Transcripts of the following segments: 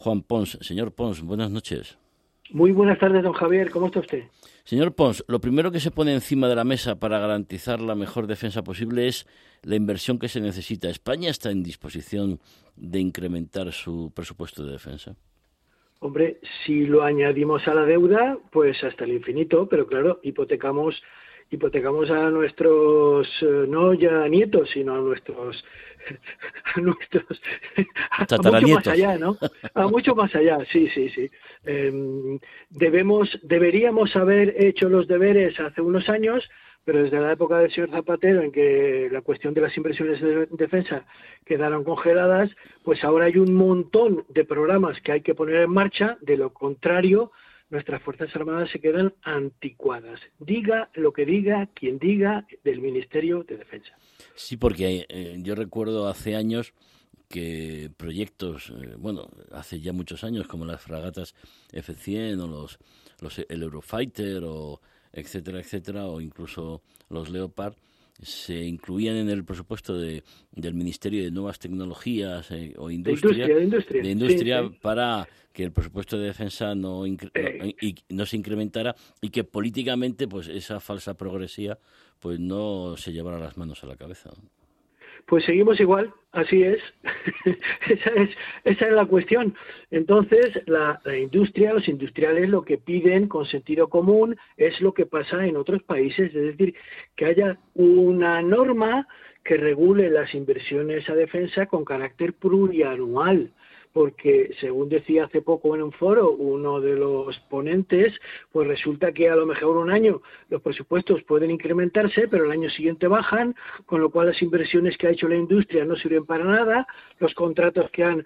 Juan Pons. Señor Pons, buenas noches. Muy buenas tardes, don Javier. ¿Cómo está usted? Señor Pons, lo primero que se pone encima de la mesa para garantizar la mejor defensa posible es la inversión que se necesita. ¿España está en disposición de incrementar su presupuesto de defensa? Hombre, si lo añadimos a la deuda, pues hasta el infinito, pero claro, hipotecamos hipotecamos a nuestros eh, no ya nietos, sino a nuestros a nuestros a mucho más allá, ¿no? A mucho más allá, sí, sí, sí. Em, debemos deberíamos haber hecho los deberes hace unos años pero desde la época del señor Zapatero, en que la cuestión de las inversiones de defensa quedaron congeladas, pues ahora hay un montón de programas que hay que poner en marcha, de lo contrario, nuestras Fuerzas Armadas se quedan anticuadas. Diga lo que diga quien diga del Ministerio de Defensa. Sí, porque eh, yo recuerdo hace años que proyectos, eh, bueno, hace ya muchos años, como las fragatas F-100 o los, los, el Eurofighter o etcétera, etcétera, o incluso los Leopard, se incluían en el presupuesto de, del Ministerio de Nuevas Tecnologías eh, o Industria, de industria, para que el presupuesto de defensa no, eh. y, no se incrementara y que políticamente pues esa falsa progresía pues no se llevara las manos a la cabeza. Pues seguimos igual, así es. esa es. Esa es la cuestión. Entonces, la, industria, los industriales lo que piden con sentido común es lo que pasa en otros países, es decir, que haya una norma que regule las inversiones a defensa con carácter plurianual porque según decía hace poco en un foro uno de los ponentes, pues resulta que a lo mejor un año los presupuestos pueden incrementarse, pero el año siguiente bajan, con lo cual las inversiones que ha hecho la industria no sirven para nada, los contratos que han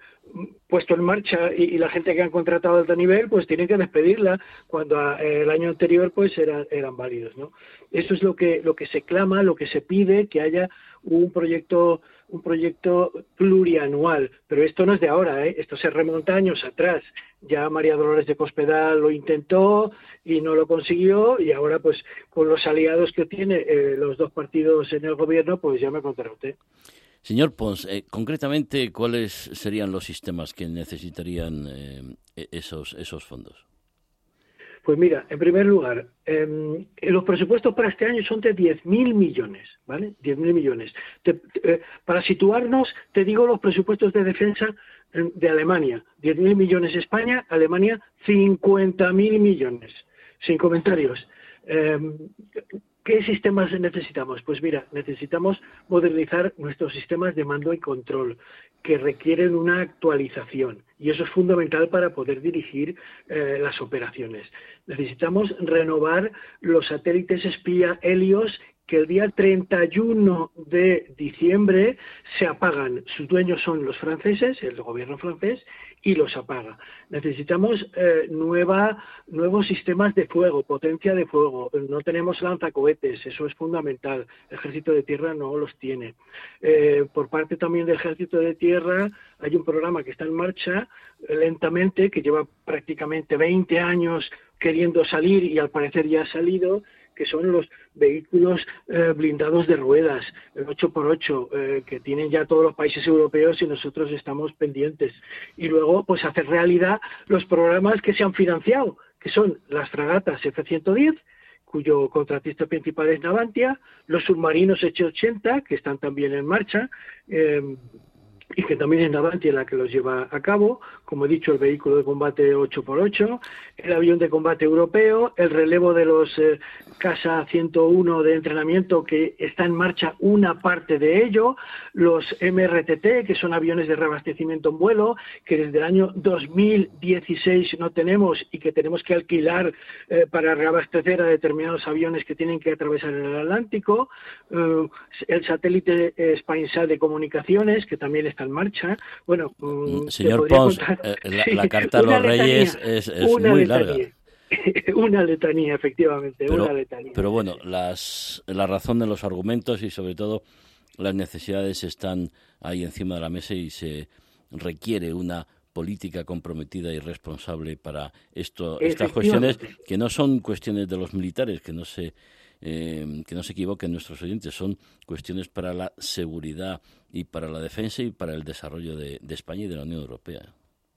puesto en marcha y, la gente que han contratado a alto nivel, pues tienen que despedirla cuando el año anterior pues eran, eran válidos, ¿no? Eso es lo que lo que se clama, lo que se pide, que haya un proyecto un proyecto plurianual, pero esto no es de ahora, ¿eh? Esto se remonta años atrás. Ya María Dolores de Cospedal lo intentó y no lo consiguió y ahora pues con los aliados que tiene eh, los dos partidos en el gobierno, pues ya me contará usted. Señor Pons, eh, concretamente, ¿cuáles serían los sistemas que necesitarían eh, e-, esos, esos fondos? Pues mira, en primer lugar, em, los presupuestos para este año son de 10.000 millones, ¿vale? 10.000 millones. Para situarnos, te digo los presupuestos de defensa de Alemania. 10.000 millones España, Alemania 50.000 millones. Sin comentarios. Em, ¿Qué sistemas necesitamos? Pues mira, necesitamos modernizar nuestros sistemas de mando y control que requieren una actualización y eso es fundamental para poder dirigir eh, las operaciones. Necesitamos renovar los satélites espía Helios que el día 31 de diciembre se apagan. Sus dueños son los franceses, el gobierno francés, y los apaga. Necesitamos eh, nueva, nuevos sistemas de fuego, potencia de fuego. No tenemos lanzacohetes, eso es fundamental. Ejército de tierra no los tiene. Eh, por parte también del ejército de tierra hay un programa que está en marcha eh, lentamente, que lleva prácticamente 20 años queriendo salir y al parecer ya ha salido, que son los vehículos eh, blindados de ruedas, el 8x8, eh, que tienen ya todos los países europeos y nosotros estamos pendientes. Y luego, pues hacer realidad los programas que se han financiado, que son las fragatas F-110, cuyo contratista principal es Navantia, los submarinos H-80, que están también en marcha, eh, y que también es Navantia la que los lleva a cabo, como he dicho, el vehículo de combate 8x8, el avión de combate europeo, el relevo de los eh, Casa 101 de entrenamiento que está en marcha una parte de ello, los MRTT, que son aviones de reabastecimiento en vuelo, que desde el año 2016 no tenemos y que tenemos que alquilar eh, para reabastecer a determinados aviones que tienen que atravesar el Atlántico, eh, el satélite SpineSat de comunicaciones, que también en marcha. Bueno, mm, señor Pons, eh, la, carta a los Reyes es, muy larga. una letanía, efectivamente, pero, una letanía. Pero bueno, las, la razón de los argumentos y sobre todo las necesidades están ahí encima de la mesa y se requiere una política comprometida y responsable para esto, estas cuestiones que no son cuestiones de los militares, que no se eh, que no se equivoquen nuestros oyentes, son cuestiones para la seguridad y para la defensa y para el desarrollo de, España y de la Unión Europea.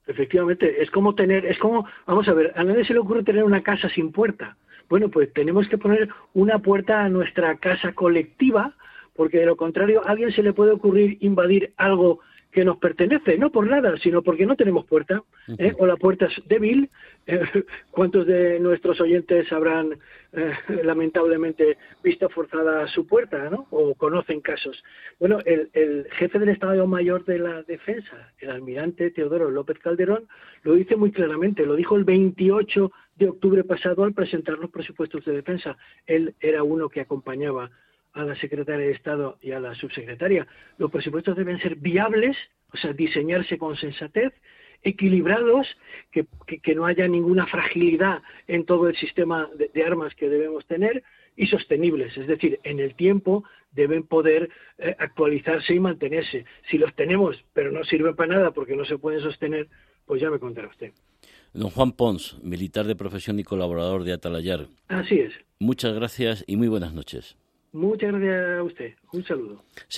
efectivamente. Es como tener, es como, vamos a ver, a nadie se le ocurre tener una casa sin puerta. Bueno, pues tenemos que poner una puerta a nuestra casa colectiva, porque de lo contrario a alguien se le puede ocurrir invadir algo que nos pertenece, no por nada, sino porque no tenemos puerta, ¿eh? o la puerta es débil. Eh, ¿Cuántos de nuestros oyentes habrán eh, lamentablemente visto forzada su puerta, ¿no? o conocen casos? Bueno, el, el, jefe del Estado Mayor de la Defensa, el almirante Teodoro López Calderón, lo dice muy claramente, lo dijo el 28 de octubre pasado al presentar los presupuestos de defensa. Él era uno que acompañaba a la secretaria de Estado y a la subsecretaria. Los presupuestos deben ser viables, o sea, diseñarse con sensatez, equilibrados, que, que, no haya ninguna fragilidad en todo el sistema de, armas que debemos tener y sostenibles, es decir, en el tiempo deben poder eh, actualizarse y mantenerse. Si los tenemos, pero no sirven para nada porque no se pueden sostener, pues ya me contará usted. Don Juan Pons, militar de profesión y colaborador de Atalayar. Así es. Muchas gracias y muy buenas noches. Muchas gracias a usted. Un saludo.